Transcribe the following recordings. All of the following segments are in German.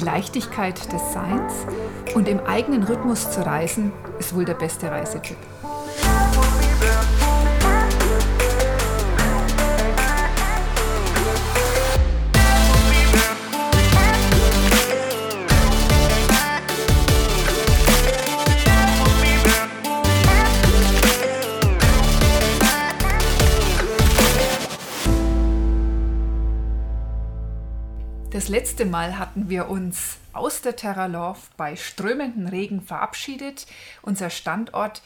die Leichtigkeit des Seins und im eigenen Rhythmus zu reisen ist wohl der beste Reisetipp. Das letzte Mal hatten wir uns aus der Terra Love bei strömenden Regen verabschiedet. Unser Standort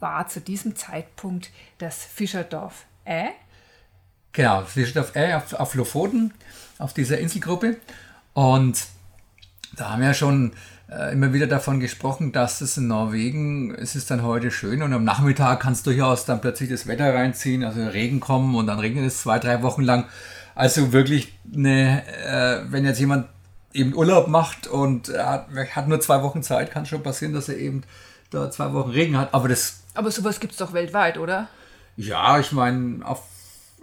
war zu diesem Zeitpunkt das Fischerdorf Ä. Genau, Fischerdorf Ä auf, auf Lofoten, auf dieser Inselgruppe. Und da haben wir schon äh, immer wieder davon gesprochen, dass es in Norwegen, es ist dann heute schön und am Nachmittag kann es durchaus dann plötzlich das Wetter reinziehen, also Regen kommen und dann regnet es zwei, drei Wochen lang. Also wirklich eine, äh, wenn jetzt jemand eben Urlaub macht und hat, hat nur zwei Wochen Zeit, kann schon passieren, dass er eben da zwei Wochen Regen hat. Aber das. Aber sowas gibt es doch weltweit, oder? Ja, ich meine, auf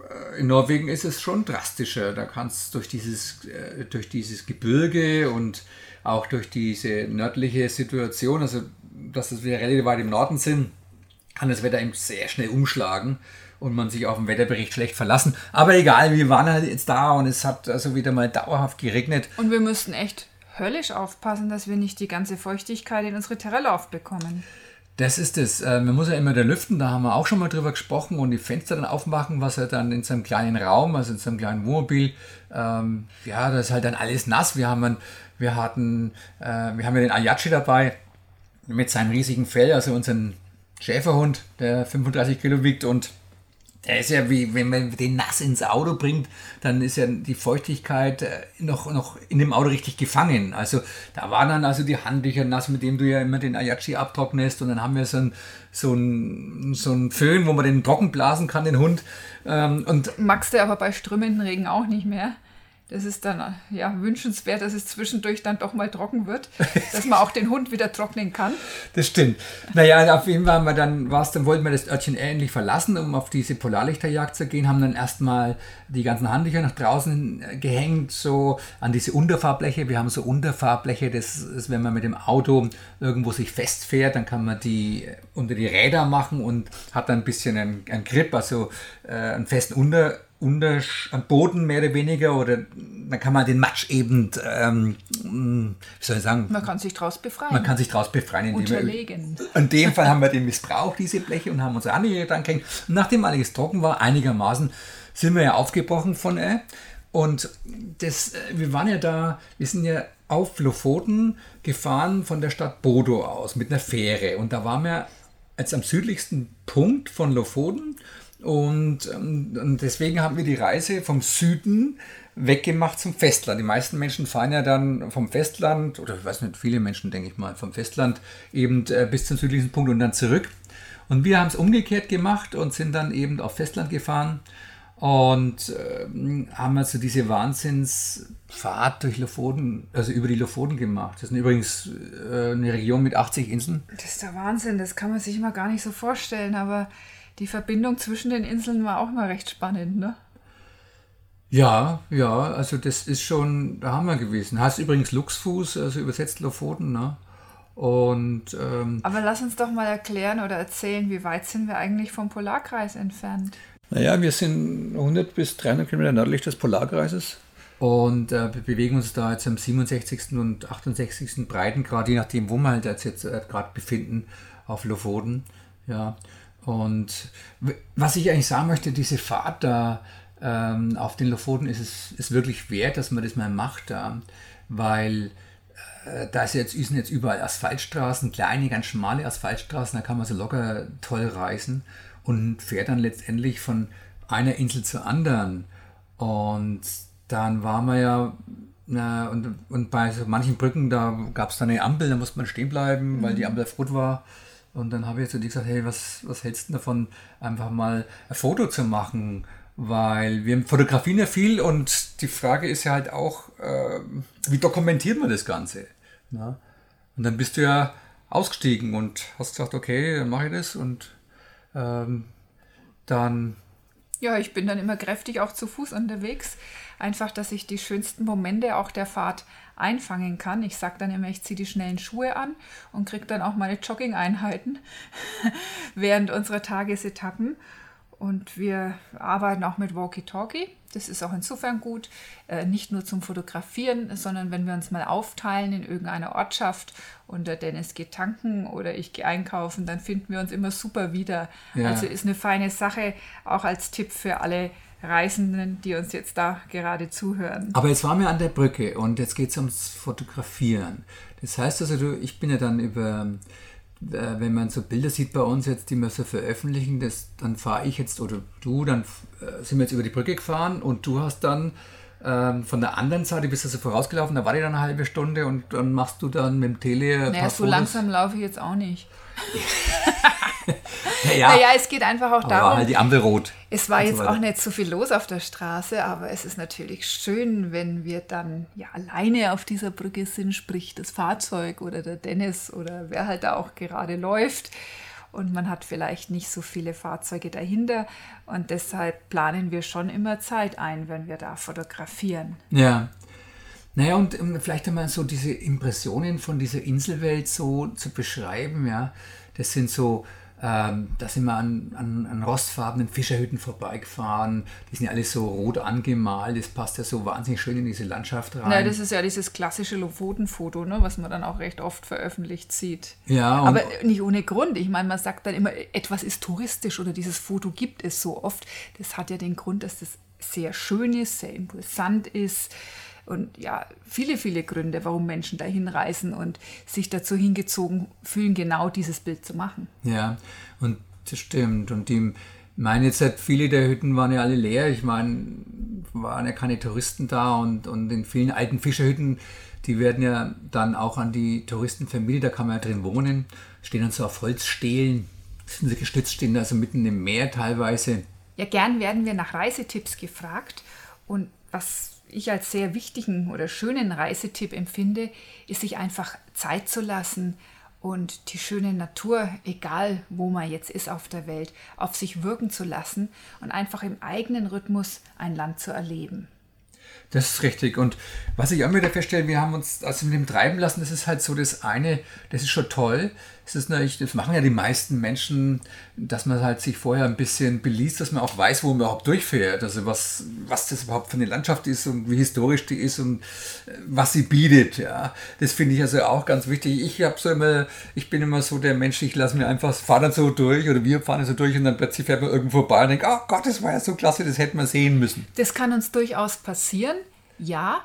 äh, in Norwegen ist es schon drastischer. Da kannst durch dieses, äh, durch dieses Gebirge und auch durch diese nördliche Situation, also dass wir relativ weit im Norden sind, kann das Wetter eben sehr schnell umschlagen und man sich auf den Wetterbericht schlecht verlassen. Aber egal, wir waren halt jetzt da und es hat also wieder mal dauerhaft geregnet. Und wir mussten echt höllisch aufpassen, dass wir nicht die ganze Feuchtigkeit in unsere Terralle aufbekommen. Das ist es. Äh, man muss ja immer da lüften, da haben wir auch schon mal drüber gesprochen und die Fenster dann aufmachen, was er dann in seinem kleinen Raum, also in seinem kleinen Wohnmobil, ähm, ja, das ist halt dann alles nass. Wir haben, wir hatten, äh, wir haben ja den Ayachi dabei mit seinem riesigen Fell, also unseren Schäferhund, der 35 Kilo wiegt und der ist ja wie, wenn man den nass ins Auto bringt, dann ist ja die Feuchtigkeit äh, noch, noch in dem Auto richtig gefangen. Also da waren dann also die Handtücher nass, mit dem du ja immer den Ayachi abtrocknest und dann haben wir so ein, so ein, so ein Föhn, wo man den trocken blasen kann, den Hund. Ähm, und Magst du aber bei strömenden Regen auch nicht mehr? Das ist dann ja wünschenswert, dass es zwischendurch dann doch mal trocken wird, dass man auch den Hund wieder trocknen kann. Das stimmt. Naja, auf jeden Fall haben wir dann, war's, dann wollten wir das Örtchen endlich verlassen, um auf diese Polarlichterjagd zu gehen, haben dann erstmal die ganzen Handtücher nach draußen gehängt, so an diese Unterfahrbleche. Wir haben so Unterfahrbleche, das ist, wenn man mit dem Auto irgendwo sich festfährt, dann kann man die unter die Räder machen und hat dann ein bisschen einen, einen Grip, also äh, einen festen Unter unter, am Boden mehr oder weniger oder dann kann man den Matsch eben, ähm, wie soll ich sagen? Man kann sich daraus befreien. Man kann sich daraus befreien. Unterlegen. Wir, in dem Fall haben wir den missbraucht, diese Bleche, und haben uns andere dran gehängt. Und nachdem alles trocken war, einigermaßen, sind wir ja aufgebrochen von äh, und das, äh, wir waren ja da, wir sind ja auf Lofoten gefahren von der Stadt Bodo aus mit einer Fähre. Und da waren wir jetzt am südlichsten Punkt von Lofoten und, ähm, und deswegen haben wir die Reise vom Süden weggemacht zum Festland. Die meisten Menschen fahren ja dann vom Festland, oder ich weiß nicht, viele Menschen, denke ich mal, vom Festland eben äh, bis zum südlichsten Punkt und dann zurück. Und wir haben es umgekehrt gemacht und sind dann eben auf Festland gefahren und äh, haben also diese Wahnsinnsfahrt durch Lofoten, also über die Lofoten gemacht. Das ist übrigens äh, eine Region mit 80 Inseln. Das ist der Wahnsinn, das kann man sich immer gar nicht so vorstellen, aber die Verbindung zwischen den Inseln war auch mal recht spannend, ne? Ja, ja, also das ist schon der Hammer gewesen. Heißt übrigens Luchsfuß, also übersetzt Lofoten, ne? Und, ähm, Aber lass uns doch mal erklären oder erzählen, wie weit sind wir eigentlich vom Polarkreis entfernt? Naja, wir sind 100 bis 300 Kilometer nördlich des Polarkreises und äh, bewegen uns da jetzt am 67. und 68. Breitengrad, je nachdem, wo wir halt jetzt, jetzt äh, gerade befinden, auf Lofoten. Ja, und was ich eigentlich sagen möchte, diese Fahrt da ähm, auf den Lofoten ist es ist wirklich wert, dass man das mal macht, da, weil äh, da ist jetzt, sind jetzt überall Asphaltstraßen, kleine, ganz schmale Asphaltstraßen, da kann man so locker toll reisen und fährt dann letztendlich von einer Insel zur anderen. Und dann waren wir ja na, und, und bei so manchen Brücken, da gab es dann eine Ampel, da musste man stehen bleiben, mhm. weil die Ampel auf Rot war. Und dann habe ich zu dir gesagt, hey, was, was hältst du davon, einfach mal ein Foto zu machen? Weil wir fotografieren ja viel und die Frage ist ja halt auch, äh, wie dokumentiert man das Ganze? Na? Und dann bist du ja ausgestiegen und hast gesagt, okay, dann mache ich das und ähm, dann Ja, ich bin dann immer kräftig auch zu Fuß unterwegs. Einfach, dass ich die schönsten Momente auch der Fahrt einfangen kann. Ich sage dann immer, ich ziehe die schnellen Schuhe an und kriege dann auch meine Jogging-Einheiten während unserer Tagesetappen. Und wir arbeiten auch mit Walkie-Talkie. Das ist auch insofern gut, äh, nicht nur zum Fotografieren, sondern wenn wir uns mal aufteilen in irgendeiner Ortschaft und der Dennis geht tanken oder ich gehe einkaufen, dann finden wir uns immer super wieder. Ja. Also ist eine feine Sache, auch als Tipp für alle Reisenden, die uns jetzt da gerade zuhören. Aber jetzt waren wir an der Brücke und jetzt geht es ums Fotografieren. Das heißt also, du, ich bin ja dann über wenn man so Bilder sieht bei uns jetzt, die wir so veröffentlichen, das, dann fahre ich jetzt oder du, dann äh, sind wir jetzt über die Brücke gefahren und du hast dann ähm, von der anderen Seite bist du so vorausgelaufen, da war die dann eine halbe Stunde und dann machst du dann mit dem Tele. Naja, so langsam laufe ich jetzt auch nicht. ja, naja, es geht einfach auch darum. War halt die Ampel rot. Es war jetzt so auch nicht so viel los auf der Straße, aber es ist natürlich schön, wenn wir dann ja alleine auf dieser Brücke sind, sprich das Fahrzeug oder der Dennis oder wer halt da auch gerade läuft. Und man hat vielleicht nicht so viele Fahrzeuge dahinter. Und deshalb planen wir schon immer Zeit ein, wenn wir da fotografieren. Ja. Naja, und um, vielleicht einmal so diese Impressionen von dieser Inselwelt so zu beschreiben, ja. Das sind so, ähm, da sind wir an, an, an, rostfarbenen Fischerhütten vorbeigefahren. Die sind ja alle so rot angemalt. Das passt ja so wahnsinnig schön in diese Landschaft rein. Ja, das ist ja dieses klassische Lofoten-Foto, ne, was man dann auch recht oft veröffentlicht sieht. Ja. Aber nicht ohne Grund. Ich meine, man sagt dann immer, etwas ist touristisch oder dieses Foto gibt es so oft. Das hat ja den Grund, dass das sehr schön ist, sehr imposant ist und ja, viele, viele Gründe, warum Menschen dahin reisen und sich dazu hingezogen fühlen, genau dieses Bild zu machen. Ja, und das stimmt. Und die meine jetzt halt viele der Hütten waren ja alle leer. Ich meine, waren ja keine Touristen da und, und in vielen alten Fischerhütten, die werden ja dann auch an die Touristen vermietet, da kann man ja drin wohnen, stehen dann so auf Holzstelen, sind sie gestützt, stehen also mitten im Meer teilweise. Ja, gern werden wir nach Reisetipps gefragt und was ich als sehr wichtigen oder schönen Reisetipp empfinde, ist sich einfach Zeit zu lassen und die schöne Natur, egal wo man jetzt ist auf der Welt, auf sich wirken zu lassen und einfach im eigenen Rhythmus ein Land zu erleben. Das ist richtig. Und was ich auch wieder feststelle, wir haben uns also mit dem treiben lassen, das ist halt so das eine, das ist schon toll. Das, ist natürlich, das machen ja die meisten Menschen, dass man halt sich vorher ein bisschen beliest, dass man auch weiß, wo man überhaupt durchfährt. Also was, was das überhaupt für eine Landschaft ist und wie historisch die ist und äh, was sie bietet. Ja, das finde ich also auch ganz wichtig. Ich habe so immer, ich bin immer so der Mensch, ich lasse mir einfach, fahre dann so durch oder wir fahren so durch und dann plötzlich fährt man irgendwo vorbei und denkt, oh Gott, das war ja so klasse, das hätten wir sehen müssen. Das kann uns durchaus passieren ja,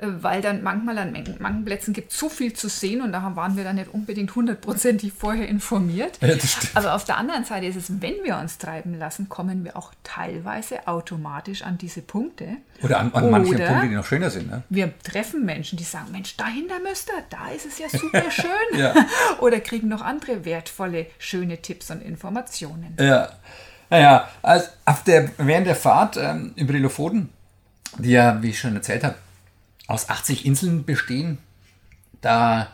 äh, weil dann manchmal an manchen Plätzen gibt es so viel zu sehen und da waren wir dann nicht unbedingt hundertprozentig vorher informiert. Ja, Aber auf der anderen Seite ist es, wenn wir uns treiben lassen, kommen wir auch teilweise automatisch an diese Punkte. Oder an, an manche Punkte, die noch schöner sind. Ne? Wir treffen Menschen, die sagen, Mensch, dahinter müsst ihr, da ist es ja super schön. ja. Oder kriegen noch andere wertvolle, schöne Tipps und Informationen. Ja, naja, also der, während der Fahrt ähm, über die Lofoten die ja, wie ich schon erzählt habe, aus 80 Inseln bestehen. Da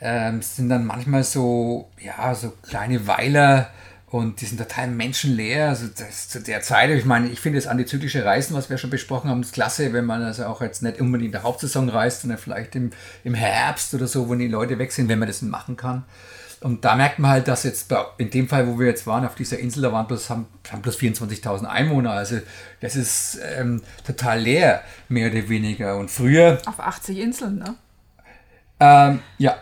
ähm, sind dann manchmal so, ja, so kleine Weiler und die sind total menschenleer. Also das zu der Zeit, ich meine, ich finde das antizyklische Reisen, was wir schon besprochen haben, ist klasse, wenn man also auch jetzt nicht unbedingt in der Hauptsaison reist, sondern vielleicht im, im Herbst oder so, wo die Leute weg sind, wenn man das machen kann. Und da merkt man halt, dass jetzt in dem Fall, wo wir jetzt waren, auf dieser Insel, da waren bloß, haben, haben bloß 24.000 Einwohner. Also das ist ähm, total leer, mehr oder weniger. Und früher. Auf 80 Inseln, ne? Ähm, ja,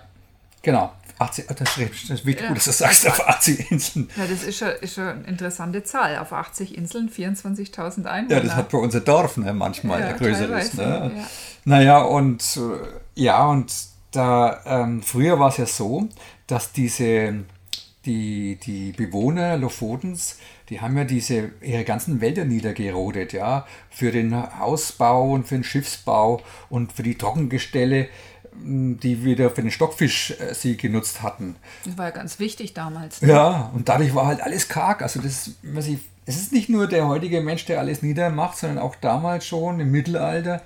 genau. 80, das ist wichtig, ja. dass du sagst, auf 80 Inseln. Ja, das ist schon, ist schon eine interessante Zahl. Auf 80 Inseln 24.000 Einwohner. Ja, das hat bei unser Dorf ne, manchmal ja, ein größeres. Ne? Ja. Naja, und äh, ja, und da ähm, früher war es ja so, dass diese, die, die Bewohner Lofotens, die haben ja diese, ihre ganzen Wälder niedergerodet, ja, für den Hausbau und für den Schiffsbau und für die Trockengestelle, die wieder für den Stockfisch äh, sie genutzt hatten. Das war ja ganz wichtig damals. Ne? Ja, und dadurch war halt alles karg. Also das, was ich, es ist nicht nur der heutige Mensch, der alles niedermacht, sondern auch damals schon im Mittelalter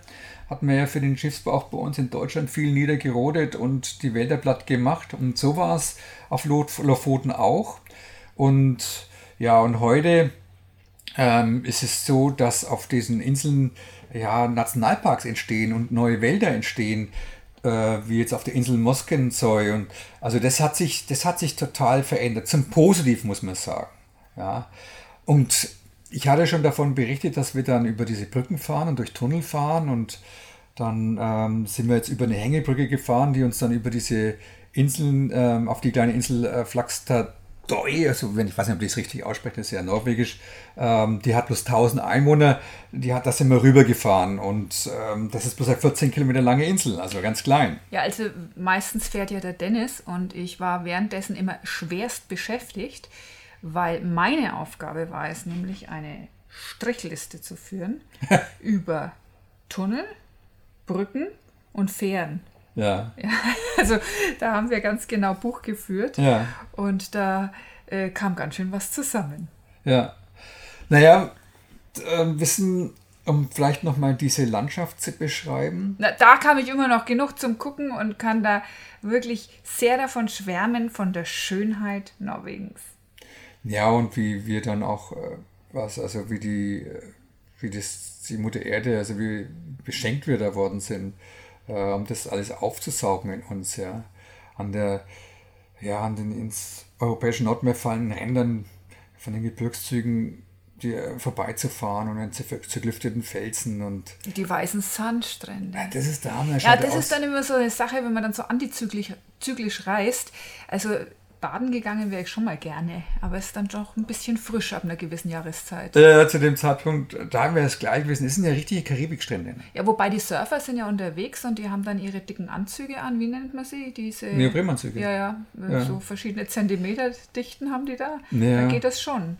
hat man ja für den Schiffsbau auch bei uns in Deutschland viel niedergerodet und die Wälder platt gemacht. Und so war es auf Lofoten auch. Und ja, und heute ähm, ist es so, dass auf diesen Inseln ja, Nationalparks entstehen und neue Wälder entstehen, äh, wie jetzt auf der Insel Moskenzoi. Und also das hat sich, das hat sich total verändert. Zum Positiv muss man sagen. Ja. Und ich hatte schon davon berichtet, dass wir dann über diese Brücken fahren und durch Tunnel fahren und dann ähm, sind wir jetzt über eine Hängebrücke gefahren, die uns dann über diese Inseln, ähm, auf die kleine Insel äh, Flagstad Doi, also wenn ich weiß nicht, ob ich das richtig ausspreche, das ist ja norwegisch, ähm, die hat bloß 1000 Einwohner, die hat, da sind wir rübergefahren und ähm, das ist bloß eine 14 Kilometer lange Insel, also ganz klein. Ja, also meistens fährt ja der Dennis und ich war währenddessen immer schwerst beschäftigt, weil meine Aufgabe war es nämlich, eine Strichliste zu führen über Tunnel, Brücken und Fähren. Ja. ja. Also da haben wir ganz genau Buch geführt ja. und da äh, kam ganz schön was zusammen. Ja. Naja, äh, wissen, um vielleicht nochmal diese Landschaft zu beschreiben. Na, da kam ich immer noch genug zum Gucken und kann da wirklich sehr davon schwärmen, von der Schönheit Norwegens. Ja, und wie wir dann auch, äh, was, also wie die, äh, wie das, die Mutter Erde, also wie beschenkt wir da worden sind äh, um das alles aufzusaugen in uns, ja. An der, ja, an den ins europäische Nordmeer fallenden Rändern von den Gebirgszügen die, vorbeizufahren und an zerklüfteten Felsen und die weißen Sandstrände. Ja, das ist der Hammer. Ja, das ist dann immer so eine Sache, wenn man dann so antizyklisch zyklisch reist. Also baden gegangen wäre ich schon mal gerne, aber es ist dann doch ein bisschen frisch ab einer gewissen Jahreszeit. Äh, zu dem Zeitpunkt, da haben wir das gleich gewesen. Es sind ja richtige Karibikstrände. Ja, wobei die Surfer sind ja unterwegs und die haben dann ihre dicken Anzüge an. Wie nennt man sie? Diese Neoprenanzüge. Ja, ja, ja, so verschiedene Zentimeter Dichten haben die da. Ja. Da geht das schon.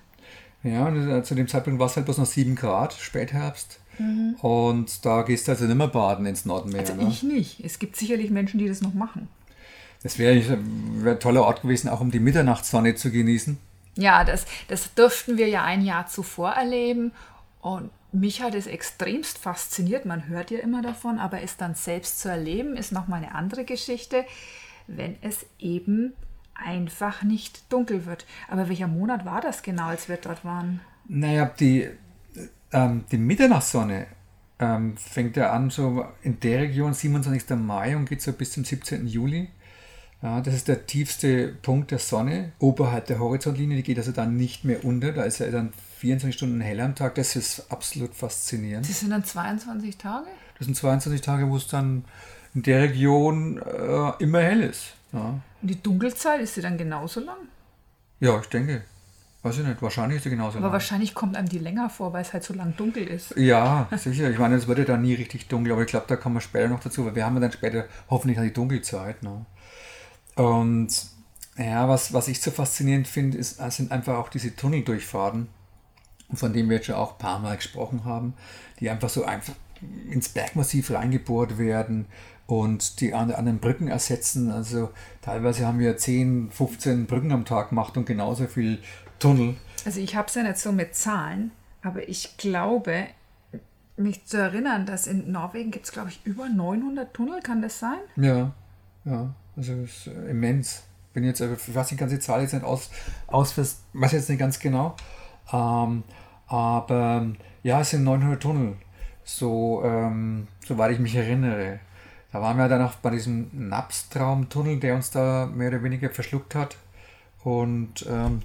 Ja, und äh, zu dem Zeitpunkt war es halt bloß noch 7 Grad, Spätherbst. Mhm. Und da gehst du also nicht mehr baden ins Nordmeer. Also ne? ich nicht. Es gibt sicherlich Menschen, die das noch machen. Das wäre wär ein toller Ort gewesen, auch um die Mitternachtssonne zu genießen. Ja, das, das dürften wir ja ein Jahr zuvor erleben. Und mich hat es extremst fasziniert. Man hört ja immer davon, aber es dann selbst zu erleben, ist nochmal eine andere Geschichte, wenn es eben einfach nicht dunkel wird. Aber welcher Monat war das genau, als wir dort waren? Naja, die, ähm, die Mitternachtssonne ähm, fängt ja an so in der Region 27. Mai und geht so bis zum 17. Juli. Ja, das ist der tiefste Punkt der Sonne oberhalb der Horizontlinie. Die geht also dann nicht mehr unter. Da ist er dann 24 Stunden hell am Tag. Das ist absolut faszinierend. Das sind dann 22 Tage? Das sind 22 Tage, wo es dann in der Region äh, immer hell ist. Ja. Und die Dunkelzeit, ist sie dann genauso lang? Ja, ich denke. Weiß ich nicht, wahrscheinlich ist sie genauso Aber lang. wahrscheinlich kommt einem die länger vor, weil es halt so lang dunkel ist. Ja, sicher. Ich meine, es wird ja dann nie richtig dunkel, aber ich glaube, da kommen wir später noch dazu, weil wir haben ja dann später hoffentlich die Dunkelzeit. Ne? Und ja, was, was ich so faszinierend finde, ist, sind einfach auch diese Tunneldurchfahrten, von denen wir jetzt schon auch ein paar Mal gesprochen haben, die einfach so einfach ins Bergmassiv reingebohrt werden und die an, an den Brücken ersetzen. Also teilweise haben wir 10, 15 Brücken am Tag gemacht und genauso viel Tunnel. Also ich habe es ja nicht so mit Zahlen, aber ich glaube, mich zu erinnern, dass in Norwegen gibt es, glaube ich, über 900 Tunnel, kann das sein? Ja, ja. Also ist äh, immens. Bin jetzt, äh, ich weiß die ganze Zahl jetzt nicht aus, aus weiß jetzt nicht ganz genau. Ähm, aber ja, es sind 900 Tunnel, so, ähm, soweit ich mich erinnere. Da waren wir dann auch bei diesem Napstraum-Tunnel, der uns da mehr oder weniger verschluckt hat. Und ähm,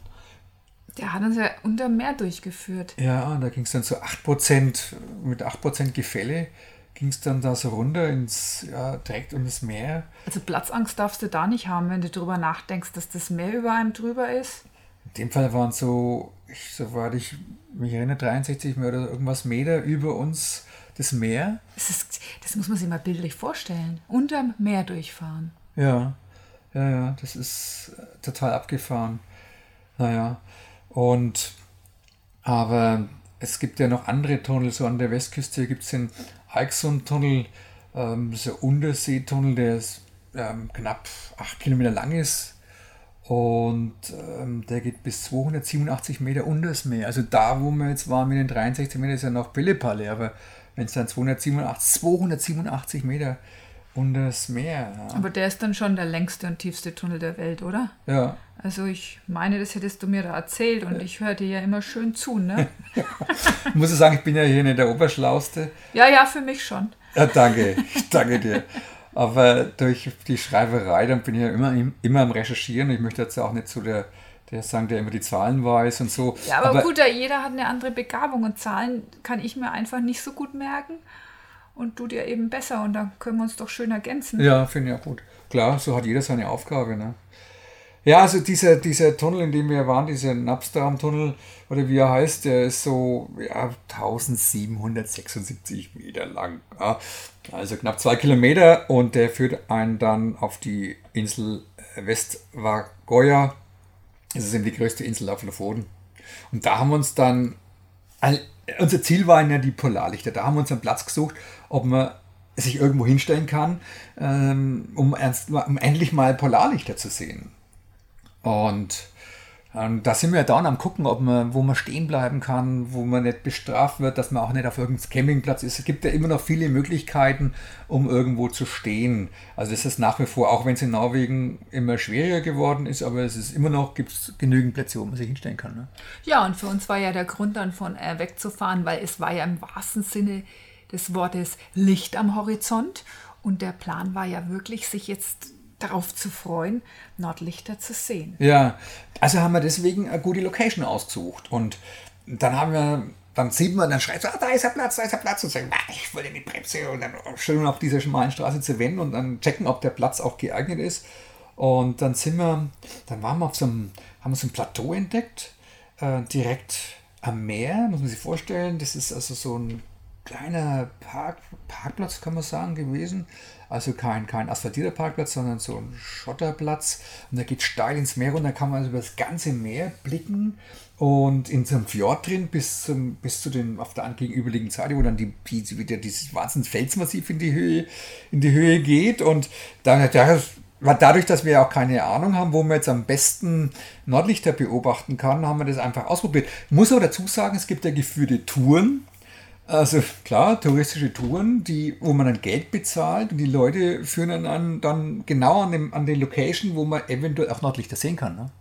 der hat uns ja unter Meer durchgeführt. Ja, da ging es dann so 8% mit 8% Gefälle ging es dann da so runter ins, ja, direkt um das Meer. Also Platzangst darfst du da nicht haben, wenn du darüber nachdenkst, dass das Meer über einem drüber ist? In dem Fall waren so, ich, soweit ich mich erinnere, 63 oder irgendwas Meter über uns das Meer. Das, ist, das muss man sich mal bildlich vorstellen. Unterm Meer durchfahren. Ja, ja, ja, das ist total abgefahren. Naja, und aber es gibt ja noch andere Tunnel, so an der Westküste gibt es den Alksund-Tunnel, ähm, so Unterseetunnel, der ist, ähm, knapp 8 Kilometer lang ist und ähm, der geht bis 287 Meter unter das Meer. Also da, wo wir jetzt waren mit den 63 Metern, ist ja noch Pillepalle, aber wenn es dann 287, 287 Meter unter das Meer. Ja. Aber der ist dann schon der längste und tiefste Tunnel der Welt, oder? Ja. Also ich meine, das hättest du mir da erzählt und ich höre dir ja immer schön zu, ne? ich muss sagen, ich bin ja hier nicht der Oberschlauste. Ja, ja, für mich schon. Ja, danke, ich danke dir. Aber durch die Schreiberei, dann bin ich ja immer, immer am Recherchieren. Ich möchte jetzt auch nicht zu der, der sagen, der immer die Zahlen weiß und so. Ja, aber, aber gut, jeder hat eine andere Begabung und Zahlen kann ich mir einfach nicht so gut merken und du dir eben besser und dann können wir uns doch schön ergänzen. Ja, finde ich auch gut. Klar, so hat jeder seine Aufgabe. Ne? Ja, also dieser, dieser Tunnel, in dem wir waren, dieser Napstram-Tunnel, oder wie er heißt, der ist so ja, 1776 Meter lang. Ja. Also knapp zwei Kilometer und der führt einen dann auf die Insel Westvagoya. Das ist eben die größte Insel auf Lofoten. Und da haben wir uns dann unser Ziel waren ja die Polarlichter. Da haben wir uns einen Platz gesucht, ob man sich irgendwo hinstellen kann, ähm, um, ernst, um endlich mal Polarlichter zu sehen. Und ähm, da sind wir dann am gucken, ob man, wo man stehen bleiben kann, wo man nicht bestraft wird, dass man auch nicht auf irgendeinem Campingplatz ist. Es gibt ja immer noch viele Möglichkeiten, um irgendwo zu stehen. Also das ist nach wie vor, auch wenn es in Norwegen immer schwieriger geworden ist, aber es ist immer noch, gibt es genügend Plätze, wo man sich hinstellen kann. Ne? Ja, und für uns war ja der Grund dann von äh, wegzufahren, weil es war ja im wahrsten Sinne des Wortes Licht am Horizont. Und der Plan war ja wirklich, sich jetzt darauf zu freuen, Nordlichter zu sehen. Ja, also haben wir deswegen eine gute Location ausgesucht. Und dann haben wir, dann sieht man, dann schreit so, ah, da ist der Platz, da ist der Platz. Und sagen, na, ich wollte die Bremse und dann schön auf dieser schmalen Straße zu wenden und dann checken, ob der Platz auch geeignet ist. Und dann sind wir, dann waren wir auf so einem, haben wir so ein Plateau entdeckt, äh, direkt am Meer, muss man sich vorstellen. Das ist also so ein kleiner Park, Parkplatz, kann man sagen, gewesen. Also kein, kein asphaltierter Parkplatz, sondern so ein Schotterplatz. Und da geht steil ins Meer da kann man also über das ganze Meer blicken und in so einem Fjord drin bis, zum, bis zu den auf der gegenüberliegenden Seite, wo dann die, die, wieder dieses wahnsinns Felsmassiv in die Höhe, in die Höhe geht. Und da, da dadurch, dass wir auch keine Ahnung haben, wo man jetzt am besten Nordlichter beobachten kann, haben wir das einfach ausprobiert. Ich muss aber dazu sagen, es gibt ja geführte Touren also klar, touristische Touren, die, wo man dann Geld bezahlt und die Leute führen dann, dann genau an, dem, an den Location, wo man eventuell auch Nordlichter sehen kann. Ne?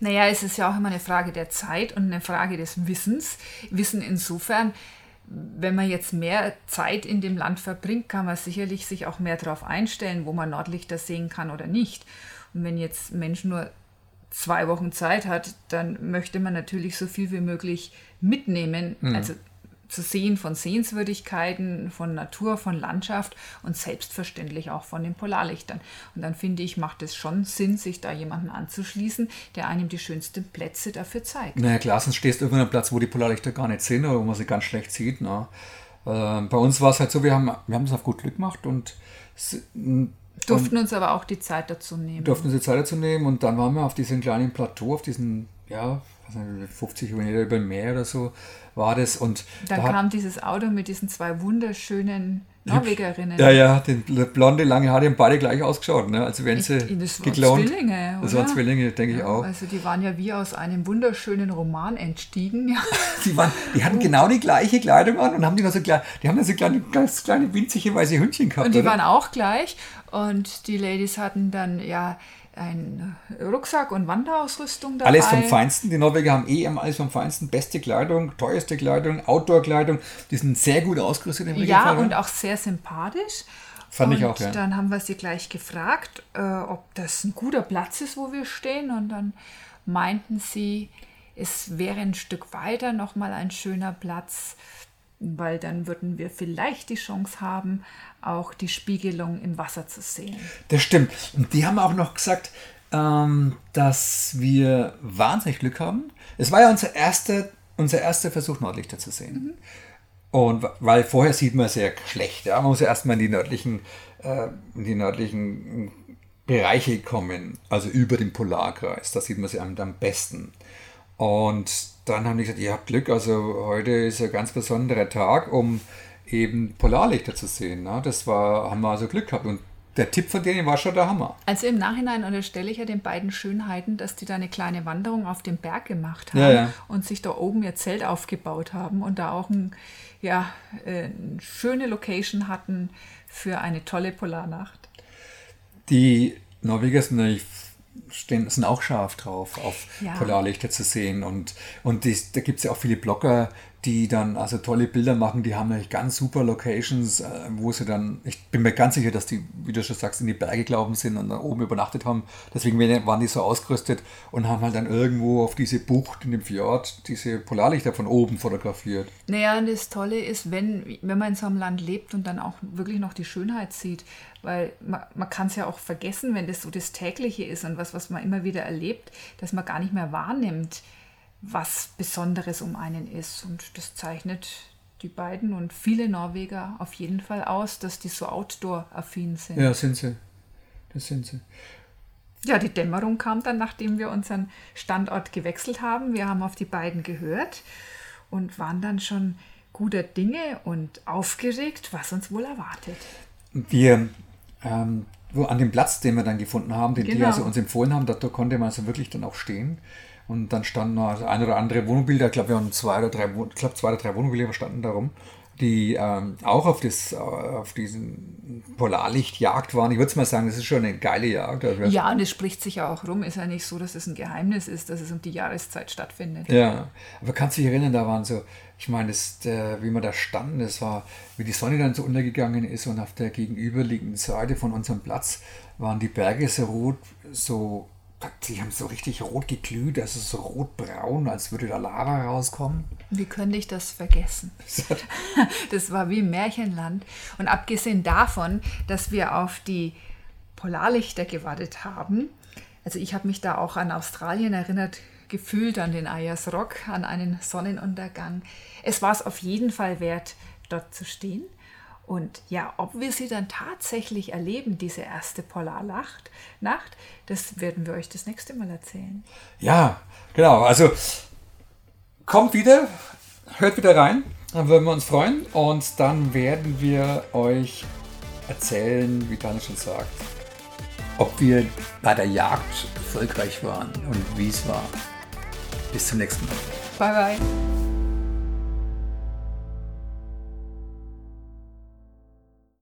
Naja, es ist ja auch immer eine Frage der Zeit und eine Frage des Wissens. Wissen insofern, wenn man jetzt mehr Zeit in dem Land verbringt, kann man sicherlich sich auch mehr darauf einstellen, wo man Nordlichter sehen kann oder nicht. Und wenn jetzt Mensch nur zwei Wochen Zeit hat, dann möchte man natürlich so viel wie möglich mitnehmen. Mhm. Also zu sehen von Sehenswürdigkeiten, von Natur, von Landschaft und selbstverständlich auch von den Polarlichtern. Und dann finde ich, macht es schon Sinn, sich da jemanden anzuschließen, der einem die schönsten Plätze dafür zeigt. Naja, klar, sonst stehst du irgendwo einem Platz, wo die Polarlichter gar nicht sind oder wo man sie ganz schlecht sieht. Ne? Äh, bei uns war es halt so, wir haben, wir haben es auf gut Glück gemacht und Durften uns aber auch die Zeit dazu nehmen. Durften uns die Zeit dazu nehmen und dann waren wir auf diesem kleinen Plateau, auf diesen, ja, 50 Kilometer über dem Meer oder so war das. Und dann da kam dieses Auto mit diesen zwei wunderschönen Norwegerinnen. Ja, ja, den blonde, lange Haare haben beide gleich ausgeschaut, ne? Also wenn sie das geklont. Zwillinge, das waren Zwillinge, denke ja, ich auch. Also die waren ja wie aus einem wunderschönen Roman entstiegen. die, waren, die hatten genau die gleiche Kleidung an und haben die noch so klein, die haben so kleine, ganz kleine winzige weiße Hündchen gehabt. Und die oder? waren auch gleich. Und die Ladies hatten dann ja ein Rucksack und Wanderausrüstung dabei. Alles vom Feinsten. Die Norweger haben eh immer alles vom Feinsten. Beste Kleidung, teuerste Kleidung, Outdoor-Kleidung. Die sind sehr gut ausgerüstet im Ja, Regelfall. und auch sehr sympathisch. Fand und ich auch, ja. dann haben wir sie gleich gefragt, äh, ob das ein guter Platz ist, wo wir stehen. Und dann meinten sie, es wäre ein Stück weiter nochmal ein schöner Platz, weil dann würden wir vielleicht die Chance haben, auch die Spiegelung im Wasser zu sehen. Das stimmt. Und die haben auch noch gesagt, ähm, dass wir wahnsinnig Glück haben. Es war ja unser erster, unser erster Versuch, Nordlichter zu sehen. Mhm. Und weil vorher sieht man sehr schlecht. Ja? Man muss ja erstmal in die nördlichen, äh, in die nördlichen Bereiche kommen, also über den Polarkreis. Da sieht man sie am, am besten. Und dann haben die gesagt, ihr habt Glück, also heute ist ein ganz besonderer Tag, um eben Polarlichter zu sehen. Ne? Das war, haben wir also Glück gehabt. Und der Tipp von denen war schon der Hammer. Also im Nachhinein unterstelle ich ja den beiden Schönheiten, dass die da eine kleine Wanderung auf dem Berg gemacht haben Ja, ja. und sich da oben ihr Zelt aufgebaut haben und da auch ein, ja, äh, eine schöne Location hatten für eine tolle Polarnacht. Die Norweger sind, natürlich- stehen, sind auch scharf drauf, auf Ja. Polarlichter zu sehen. Und, und die, da gibt es ja auch viele Blogger, die dann also tolle Bilder machen. Die haben natürlich ganz super Locations, äh, wo sie dann, ich bin mir ganz sicher, dass die, wie du schon sagst, in die Berge gelaufen sind und da oben übernachtet haben. Deswegen waren die so ausgerüstet und haben halt dann irgendwo auf diese Bucht in dem Fjord diese Polarlichter von oben fotografiert. Naja, und das Tolle ist, wenn, wenn man in so einem Land lebt und dann auch wirklich noch die Schönheit sieht, weil man, man kann es ja auch vergessen, wenn das so das Tägliche ist und was, was man immer wieder erlebt, dass man gar nicht mehr wahrnimmt, was Besonderes um einen ist. Und das zeichnet die beiden und viele Norweger auf jeden Fall aus, dass die so outdoor-affin sind. Ja, sind sie. Das sind sie. Ja, die Dämmerung kam dann, nachdem wir unseren Standort gewechselt haben. Wir haben auf die beiden gehört und waren dann schon guter Dinge und aufgeregt, was uns wohl erwartet. Wir, ähm, wo an dem Platz, den wir dann gefunden haben, den die Genau. also uns empfohlen haben, da, da konnte man also wirklich dann auch stehen. Und dann standen noch ein oder andere Wohnmobile, ich glaube, wir haben zwei oder drei, ich glaube, zwei oder drei Wohnmobile standen darum, die ähm, auch auf, das, äh, auf diesen Polarlichtjagd waren. Ich würde mal sagen, das ist schon eine geile Jagd. Also Ja, und es spricht sich ja auch rum. Ist ja nicht so, dass es ein Geheimnis ist, dass es um die Jahreszeit stattfindet. Ja, aber kannst du dich erinnern, da waren so, ich meine, das, der, wie wir da standen, das war, wie die Sonne dann so untergegangen ist und auf der gegenüberliegenden Seite von unserem Platz waren die Berge so rot, so, die haben so richtig rot geglüht, also so rotbraun, als würde da Lava rauskommen. Wie könnte ich das vergessen? Das war wie Märchenland. Und abgesehen davon, dass wir auf die Polarlichter gewartet haben, also ich habe mich da auch an Australien erinnert gefühlt, an den Ayers Rock, an einen Sonnenuntergang. Es war es auf jeden Fall wert, dort zu stehen. Und ja, ob wir sie dann tatsächlich erleben, diese erste Polarnacht, Nacht, das werden wir euch das nächste Mal erzählen. Ja, genau, also kommt wieder, hört wieder rein, dann würden wir uns freuen und dann werden wir euch erzählen, wie Daniel schon sagt, ob wir bei der Jagd erfolgreich waren und wie es war. Bis zum nächsten Mal. Bye bye.